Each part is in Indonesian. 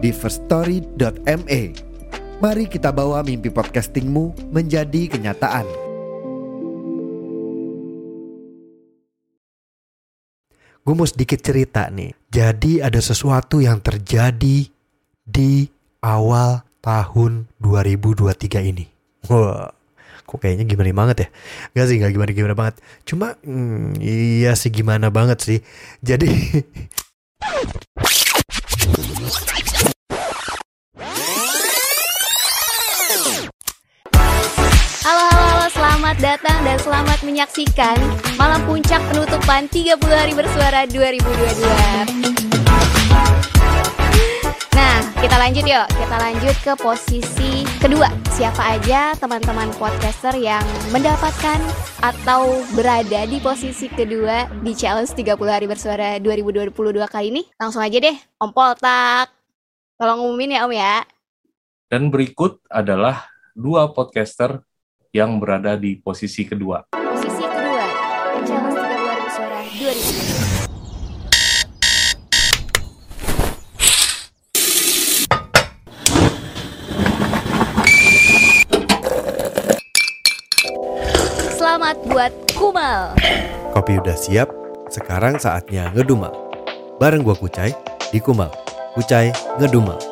di firststory.me. Mari kita bawa mimpi podcastingmu menjadi kenyataan. Gue mau sedikit cerita nih. Jadi ada sesuatu yang terjadi di awal tahun 2023 ini. Wah, kok kayaknya gimana banget ya? Gak sih, gak gimana-gimana banget. Cuma, hmm, iya sih gimana banget sih. Jadi, selamat datang dan selamat menyaksikan Malam Puncak Penutupan 30 Hari Bersuara 2022 Nah, kita lanjut yuk. Kita lanjut ke posisi kedua. Siapa aja teman-teman podcaster yang mendapatkan atau berada di posisi kedua di challenge 30 hari bersuara 2022 kali ini? Langsung aja deh, Om Poltak. Tolong umumin ya Om ya. Dan berikut adalah dua podcaster yang berada di posisi kedua. Posisi kedua, challenge 30 hari bersuara 2022. Selamat buat Kumal. Kopi udah siap, sekarang saatnya ngedumal. Bareng gua Kucai di Kumal. Kucai ngedumal.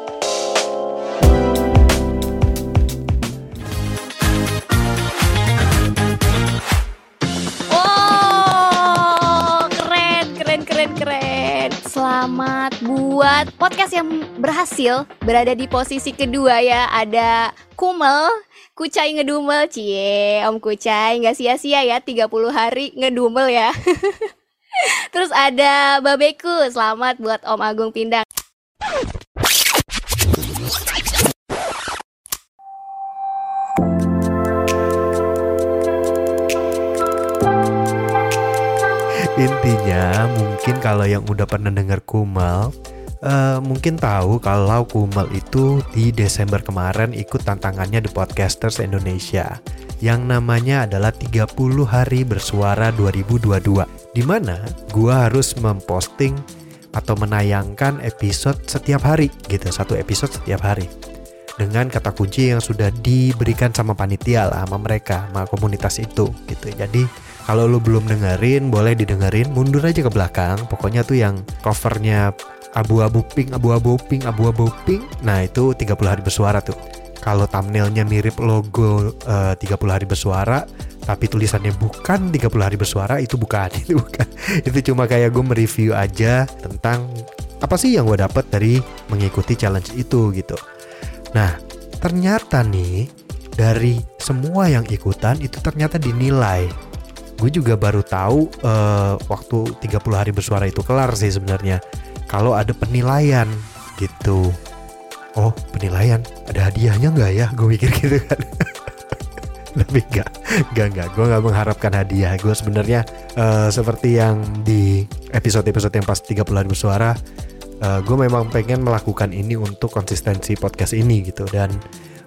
Buat podcast yang berhasil berada di posisi kedua ya. Ada Kumel, Kucai ngedumel, cie, Om Kucai nggak sia-sia ya 30 hari ngedumel ya. Terus ada Babeku, selamat buat Om Agung Pindang. intinya mungkin kalau yang udah pernah dengar Kumal, eh, mungkin tahu kalau Kumal itu di Desember kemarin ikut tantangannya The Podcasters Indonesia. Yang namanya adalah 30 hari bersuara 2022 di mana gua harus memposting atau menayangkan episode setiap hari gitu satu episode setiap hari. Dengan kata kunci yang sudah diberikan sama panitia lah sama mereka sama komunitas itu gitu. Jadi kalau lu belum dengerin boleh didengerin mundur aja ke belakang. Pokoknya tuh yang covernya abu-abu pink abu-abu pink abu-abu pink. Nah itu 30 hari bersuara tuh. Kalau thumbnailnya mirip logo eh, 30 hari bersuara tapi tulisannya bukan 30 hari bersuara itu bukan itu bukan. Itu cuma kayak gue mereview aja tentang apa sih yang gue dapat dari mengikuti challenge itu gitu. Nah ternyata nih dari semua yang ikutan itu ternyata dinilai. Gue juga baru tahu eh, waktu 30 hari bersuara itu kelar sih sebenarnya kalau ada penilaian gitu. Oh penilaian? Ada hadiahnya nggak ya? Gue mikir gitu kan. Tapi nggak nggak nggak. Gue nggak mengharapkan hadiah. Gue sebenarnya eh, seperti yang di episode-episode yang pas 30 hari bersuara eh, gue memang pengen melakukan ini untuk konsistensi podcast ini gitu. Dan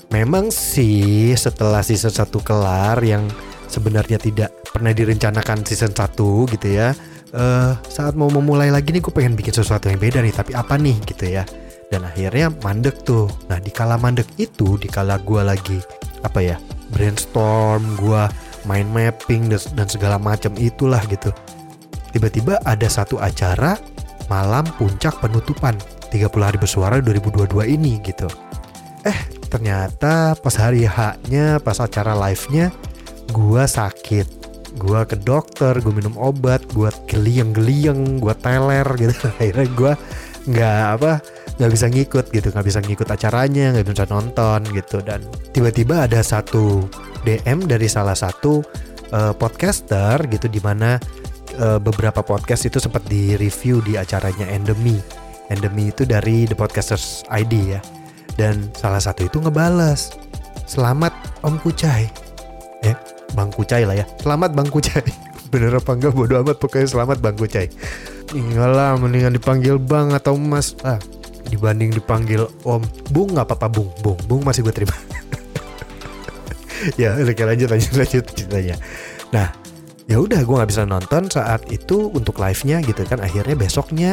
memang sih setelah season 1 kelar yang sebenarnya tidak pernah direncanakan season 1 gitu ya eh saat mau memulai lagi nih gue pengen bikin sesuatu yang beda nih tapi apa nih gitu ya. Dan akhirnya mandek tuh. Nah di kala mandek itu di kala gue lagi apa ya brainstorm gue main mapping dan, segala macam itulah gitu. Tiba-tiba ada satu acara malam puncak penutupan 30 hari bersuara 2022 ini gitu. Eh ternyata pas hari H-nya pas acara live-nya gua sakit gua ke dokter gue minum obat gue geliang-geliang gue teler gitu akhirnya gua nggak apa nggak bisa ngikut gitu nggak bisa ngikut acaranya nggak bisa nonton gitu dan tiba-tiba ada satu DM dari salah satu eh, podcaster gitu di mana eh, beberapa podcast itu sempat di review di acaranya Endemi Endemi itu dari The Podcasters ID ya. Dan salah satu itu ngebales. Selamat Om Kucai. Eh, Bang Kucai lah ya. Selamat Bang Kucai. Bener apa enggak bodo amat pokoknya selamat Bang Kucai. Enggak lah mendingan dipanggil Bang atau Mas. Ah, dibanding dipanggil Om. Bung nggak apa-apa Bung. Bung, Bung masih gue terima. ya, oke lanjut lanjut lanjut ceritanya. Nah, ya udah gue nggak bisa nonton saat itu untuk live-nya gitu kan. Akhirnya besoknya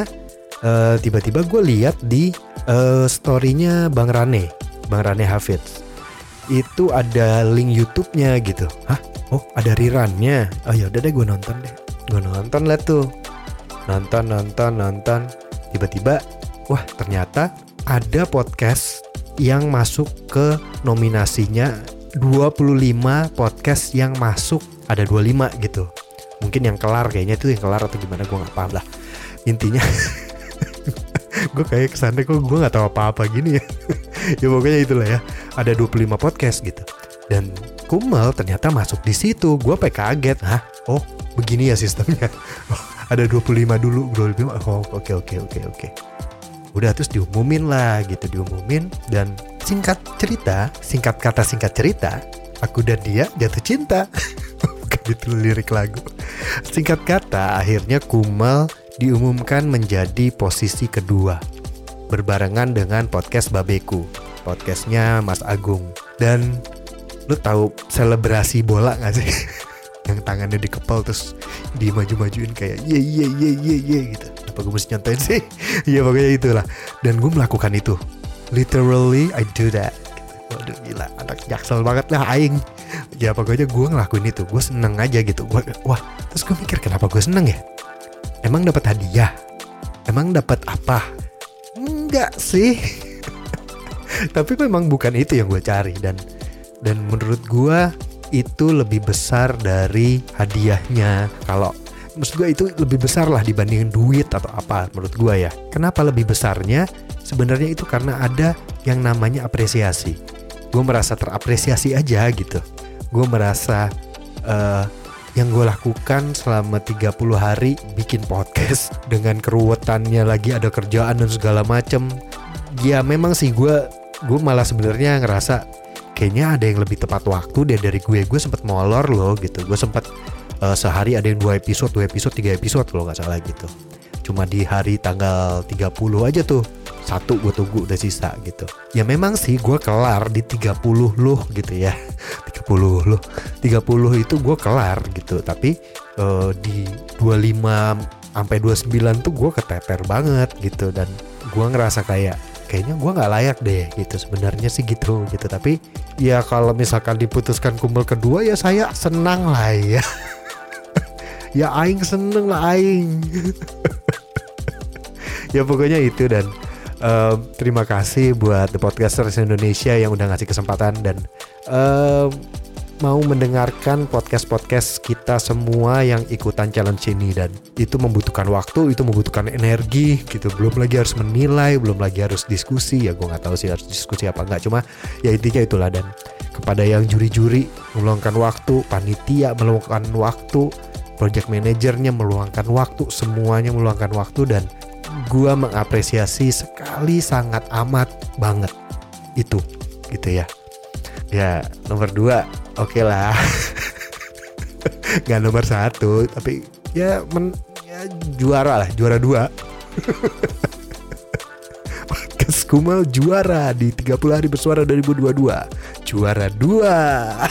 eh, tiba-tiba gue lihat di eh, story-nya Bang Rane, Bang Rane Hafid. Itu ada link YouTube-nya gitu. Hah? Oh, ada rerun-nya. Oh ya udah deh gue nonton deh. Gue nonton lah tuh. Nonton, nonton, nonton. Tiba-tiba, wah ternyata ada podcast yang masuk ke nominasinya 25 podcast yang masuk ada 25 gitu. Mungkin yang kelar kayaknya itu yang kelar atau gimana gue nggak paham lah. Intinya gue kayak ke sana kok gue nggak tahu apa-apa gini ya ya pokoknya itulah ya. Ada 25 podcast gitu. Dan Kumel ternyata masuk di situ. Gue sampai kaget hah? Oh begini ya sistemnya. Oh, ada 25 dulu. 25 oh oke oke oke oke. Udah terus diumumin lah gitu diumumin. Dan singkat cerita singkat kata singkat cerita aku dan dia jatuh cinta. Bukan itu lirik lagu. Singkat kata akhirnya Kumel diumumkan menjadi posisi kedua berbarengan dengan podcast Babeku. Podcastnya Mas Agung. Dan lu tahu selebrasi bola gak sih? Yang tangannya dikepal terus dimaju-majuin kayak ye ye ye ye ye gitu. Apa gue mesti nyontain sih? Ya pokoknya itulah. Dan gue melakukan itu. Literally I do that. Waduh gila. Anak jaksel banget lah aing. Ya pokoknya gue ngelakuin itu. Gue seneng aja gitu. Gua, wah terus gue mikir kenapa gue seneng ya? Emang dapat hadiah? Emang dapat apa enggak sih. Tapi memang bukan itu yang gue cari. Dan dan menurut gue itu lebih besar dari hadiahnya. Kalau maksud gue itu lebih besar lah dibandingin duit atau apa menurut gue ya. Kenapa lebih besarnya? Sebenarnya itu karena ada yang namanya apresiasi. Gue merasa terapresiasi aja gitu. Gue merasa uh, yang gue lakukan selama 30 hari bikin podcast dengan keruwetannya lagi ada kerjaan dan segala macem. Ya memang sih gue gue malah sebenarnya ngerasa kayaknya ada yang lebih tepat waktu deh dari gue. Gue sempat molor loh gitu. Gue sempat uh, sehari ada yang dua episode dua episode tiga episode kalau nggak salah gitu. Cuma di hari tanggal 30 aja tuh satu gue tunggu udah sisa gitu. Ya memang sih gue kelar di 30 loh gitu ya. 30 loh 30 itu gue kelar gitu. Tapi uh, di 25 sampai 29 tuh gue keteter banget gitu. Dan gue ngerasa kayak kayaknya gue nggak layak deh gitu sebenarnya sih gitu gitu. Tapi ya kalau misalkan diputuskan kumpul kedua ya saya senang lah ya. Ya aing seneng lah aing. Ya pokoknya itu dan um, terima kasih buat The Podcasters Indonesia yang udah ngasih kesempatan dan um, mau mendengarkan podcast-podcast kita semua yang ikutan challenge ini. Dan itu membutuhkan waktu, itu membutuhkan energi gitu. Belum lagi harus menilai, belum lagi harus diskusi. Ya gue nggak tahu sih harus diskusi apa nggak. Cuma ya intinya itulah. Dan kepada yang juri-juri meluangkan waktu, panitia meluangkan waktu, project manajernya meluangkan waktu, semuanya meluangkan waktu. Dan gua mengapresiasi sekali sangat amat banget itu gitu ya. Ya nomor dua oke okay lah. Nggak nomor satu tapi ya, men, ya juara lah juara dua. Podcast Kumal juara di 30 hari bersuara 2022 juara dua.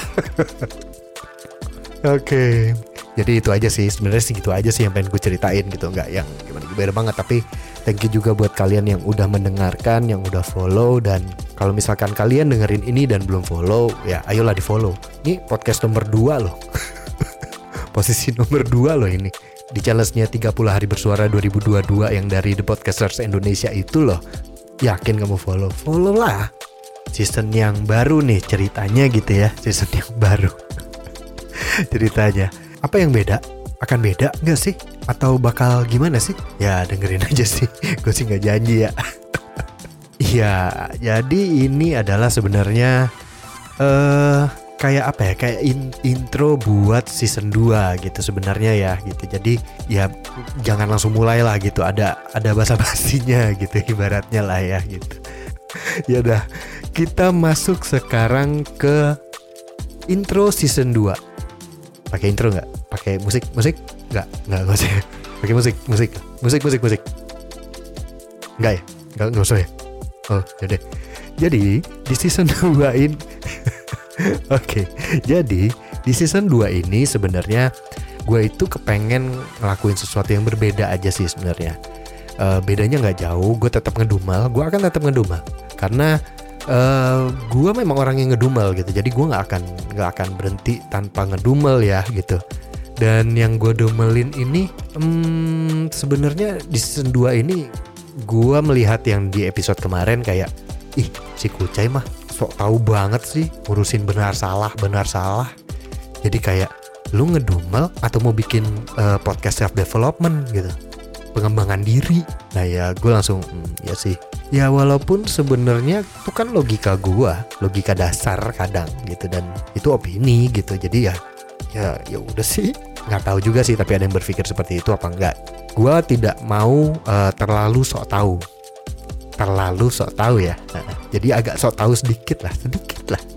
Oke. okay. Jadi itu aja sih sebenarnya sih gitu aja sih yang pengen gue ceritain gitu nggak yang gimana gimana banget tapi thank you juga buat kalian yang udah mendengarkan yang udah follow dan kalau misalkan kalian dengerin ini dan belum follow, ya ayolah di follow. Ini podcast nomor 2 loh. Posisi nomor 2 loh ini. Di challenge-nya 30 hari bersuara 2022 yang dari The Podcasters Indonesia itu loh. Yakin kamu follow? Follow lah. Season yang baru nih ceritanya gitu ya. Season yang baru. ceritanya. Apa yang beda? Akan beda nggak sih? Atau bakal gimana sih? Ya dengerin aja sih. Gue sih nggak janji ya. Iya, jadi ini adalah sebenarnya uh, kayak apa ya kayak in- intro buat season 2 gitu sebenarnya ya gitu jadi ya jangan langsung mulai lah gitu ada ada basa basinya gitu ibaratnya lah ya gitu ya udah kita masuk sekarang ke intro season 2 pakai intro nggak? Pakai musik? Musik? Nggak. Nggak nggak usah. Pakai musik. Musik. Musik musik musik. Nggak ya? Nggak nggak usah ya? Oh yaudah. Jadi di season 2 ini Oke, jadi di season 2 ini sebenarnya gue itu kepengen ngelakuin sesuatu yang berbeda aja sih sebenarnya. Eh, bedanya nggak jauh, gue tetap ngedumel, gue akan tetap ngedumel karena eh gue memang orang yang ngedumel gitu, jadi gue nggak akan nggak akan berhenti tanpa ngedumel ya gitu. Dan yang gue dumelin ini, hmm, sebenarnya di season 2 ini gue melihat yang di episode kemarin kayak, ih si Kucai mah sok tahu banget sih ngurusin benar salah benar salah. Jadi kayak lu ngedumel atau mau bikin eh, podcast self development gitu pengembangan diri. Nah ya gue langsung hmm, ya sih. Ya walaupun sebenarnya itu kan logika gua logika dasar kadang gitu dan itu opini gitu. Jadi ya ya ya udah sih. Nggak tahu juga sih tapi ada yang berpikir seperti itu apa enggak. Gua tidak mau eh, terlalu sok tahu. Terlalu sok tahu ya. Jadi agak sok tahu sedikit lah sedikit lah.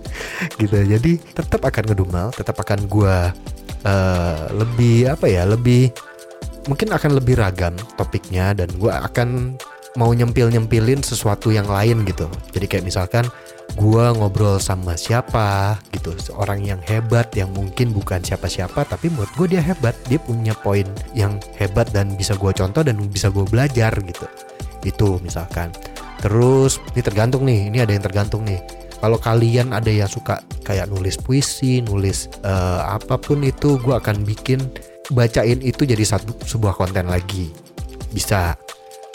Gitu. Jadi tetap akan ngedumel tetap akan gua eh, lebih apa ya lebih mungkin akan lebih ragam topiknya dan gua akan mau nyempil nyempilin sesuatu yang lain gitu. Jadi kayak misalkan gua ngobrol sama siapa gitu seorang yang hebat yang mungkin bukan siapa-siapa tapi menurut gue dia hebat. Dia punya poin yang hebat dan bisa gua contoh dan bisa gue belajar gitu. Itu misalkan. Terus ini tergantung nih ini ada yang tergantung nih. Kalau kalian ada yang suka kayak nulis puisi nulis eh, apa pun itu gue akan bikin bacain itu jadi satu sebuah konten lagi. Bisa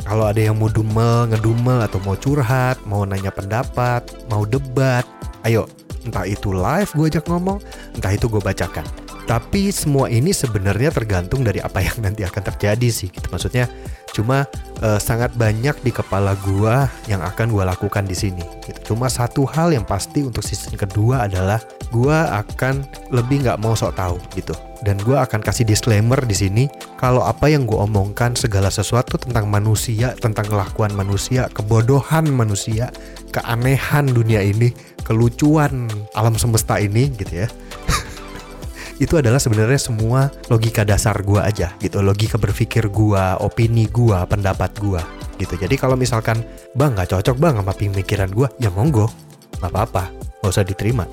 kalau ada yang mau dumel ngedumel atau mau curhat mau nanya pendapat mau debat ayo entah itu live gue ajak ngomong entah itu gue bacakan. Tapi semua ini sebenarnya tergantung dari apa yang nanti akan terjadi sih gitu. Maksudnya cuma eh, sangat banyak di kepala gua yang akan gua lakukan di sini gitu. cuma satu hal yang pasti untuk season kedua adalah gua akan lebih nggak mau sok tahu gitu dan gua akan kasih disclaimer di sini kalau apa yang gua omongkan segala sesuatu tentang manusia tentang kelakuan manusia kebodohan manusia keanehan dunia ini kelucuan alam semesta ini gitu ya itu adalah sebenarnya semua logika dasar gua aja gitu. Logika berpikir gua opini gua pendapat gua gitu. Jadi kalau misalkan bang nggak cocok bang sama pemikiran gua ya monggo. Nggak apa-apa. Nggak usah diterima.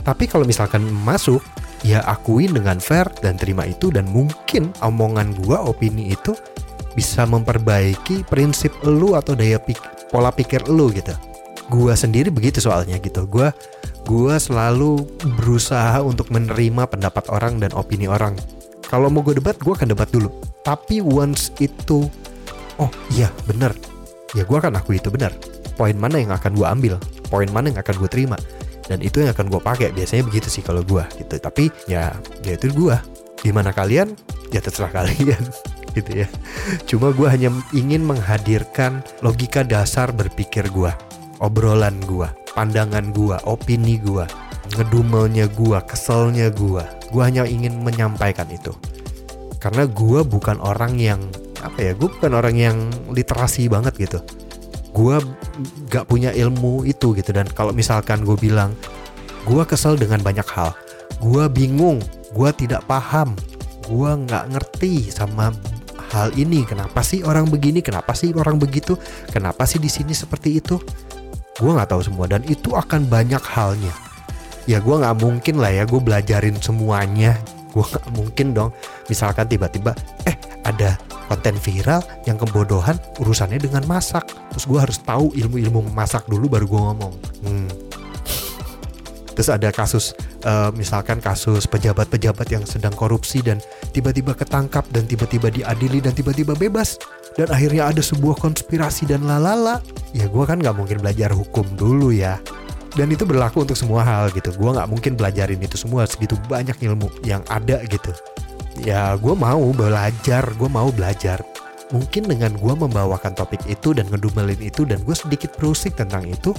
Tapi kalau misalkan masuk ya akuin dengan fair dan terima itu dan mungkin omongan gua opini itu bisa memperbaiki prinsip lu atau daya pik- pola pikir lu gitu. Gua sendiri begitu soalnya gitu. Gua gua selalu berusaha untuk menerima pendapat orang dan opini orang. Kalau mau gue debat gue akan debat dulu. Tapi once itu oh iya bener ya gue akan akui itu benar. Poin mana yang akan gue ambil? Poin mana yang akan gue terima? Dan itu yang akan gue pakai. Biasanya begitu sih kalau gue gitu. Tapi ya ya itu gue gimana kalian? Ya terserah kalian gitu ya. Cuma gue hanya ingin menghadirkan logika dasar berpikir gue obrolan gue pandangan gue opini gue ngedumelnya gue keselnya gue gue hanya ingin menyampaikan itu. Karena gue bukan orang yang apa ya gue bukan orang yang literasi banget gitu. Gue gak punya ilmu itu gitu. Dan kalau misalkan gue bilang gue kesel dengan banyak hal. Gue bingung gue tidak paham. Gue nggak ngerti sama hal ini. Kenapa sih orang begini? Kenapa sih orang begitu? Kenapa sih di sini seperti itu gue nggak tahu semua dan itu akan banyak halnya. Ya gue nggak mungkin lah ya gue belajarin semuanya. Gue nggak mungkin dong. Misalkan tiba-tiba eh ada konten viral yang kebodohan urusannya dengan masak. Terus gue harus tahu ilmu-ilmu memasak dulu baru gue ngomong. Hmm. terus ada kasus eh, misalkan kasus pejabat-pejabat yang sedang korupsi dan tiba-tiba ketangkap dan tiba-tiba diadili dan tiba-tiba bebas dan akhirnya ada sebuah konspirasi dan lalala. Ya gue kan nggak mungkin belajar hukum dulu ya. Dan itu berlaku untuk semua hal gitu. Gue nggak mungkin belajarin itu semua segitu banyak ilmu yang ada gitu. Ya gue mau belajar gue mau belajar. Mungkin dengan gue membawakan topik itu dan ngedumelin itu dan gue sedikit browsing tentang itu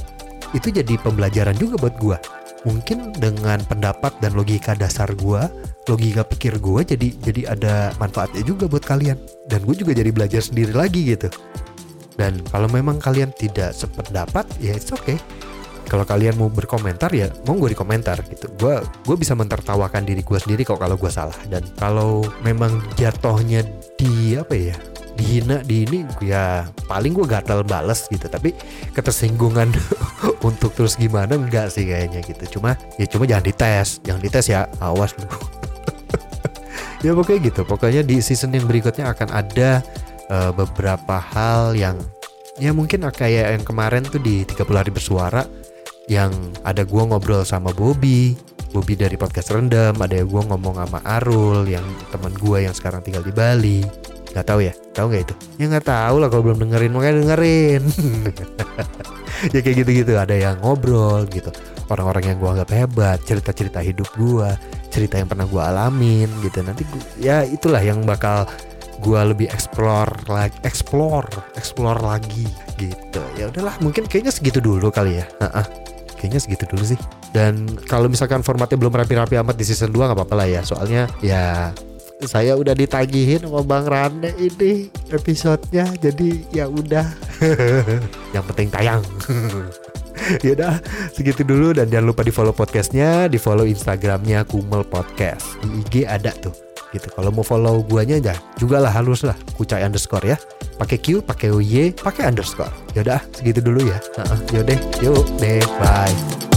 itu jadi pembelajaran juga buat gue mungkin dengan pendapat dan logika dasar gue logika pikir gue jadi jadi ada manfaatnya juga buat kalian. Dan gue juga jadi belajar sendiri lagi gitu. Dan kalau memang kalian tidak sependapat ya it's okay. Kalau kalian mau berkomentar ya mau gue di komentar gitu. Gue gue bisa mentertawakan diri gue sendiri kok kalau gue salah. Dan kalau memang jatohnya di apa ya dihina di ini ya paling gue gatal bales gitu. Tapi ketersinggungan untuk terus gimana enggak sih kayaknya gitu. Cuma ya cuma jangan dites jangan dites ya awas lu ya pokoknya gitu pokoknya di season yang berikutnya akan ada uh, beberapa hal yang ya mungkin kayak yang kemarin tuh di 30 hari bersuara yang ada gue ngobrol sama Bobby Bobby dari podcast rendam ada gue ngomong sama Arul yang teman gue yang sekarang tinggal di Bali nggak tahu ya? Tahu nggak itu? Ya nggak tahu lah kalau belum dengerin makanya dengerin. Ya kayak gitu-gitu ada yang ngobrol gitu. Orang-orang yang gue anggap hebat cerita-cerita hidup gue cerita yang pernah gue alamin gitu. Nanti gua, ya itulah yang bakal gue lebih explore lagi explore explore lagi gitu. Ya udahlah mungkin kayaknya segitu dulu kali ya. Uh -uh. kayaknya segitu dulu sih. Dan kalau misalkan formatnya belum rapi-rapi amat di season 2 nggak apa-apa lah ya. Soalnya ya saya udah ditagihin sama Bang Rane ini episodenya jadi ya udah. Yang penting tayang. Ya udah segitu dulu dan jangan lupa di follow podcastnya di follow instagramnya Kumel Podcast. Di IG ada tuh gitu. Kalau mau follow guanya aja juga lah halus lah. Kucai underscore ya. Pakai Q pakai Y pakai underscore. Ya udah segitu dulu ya. Uh -uh, yaudah yuk deh bye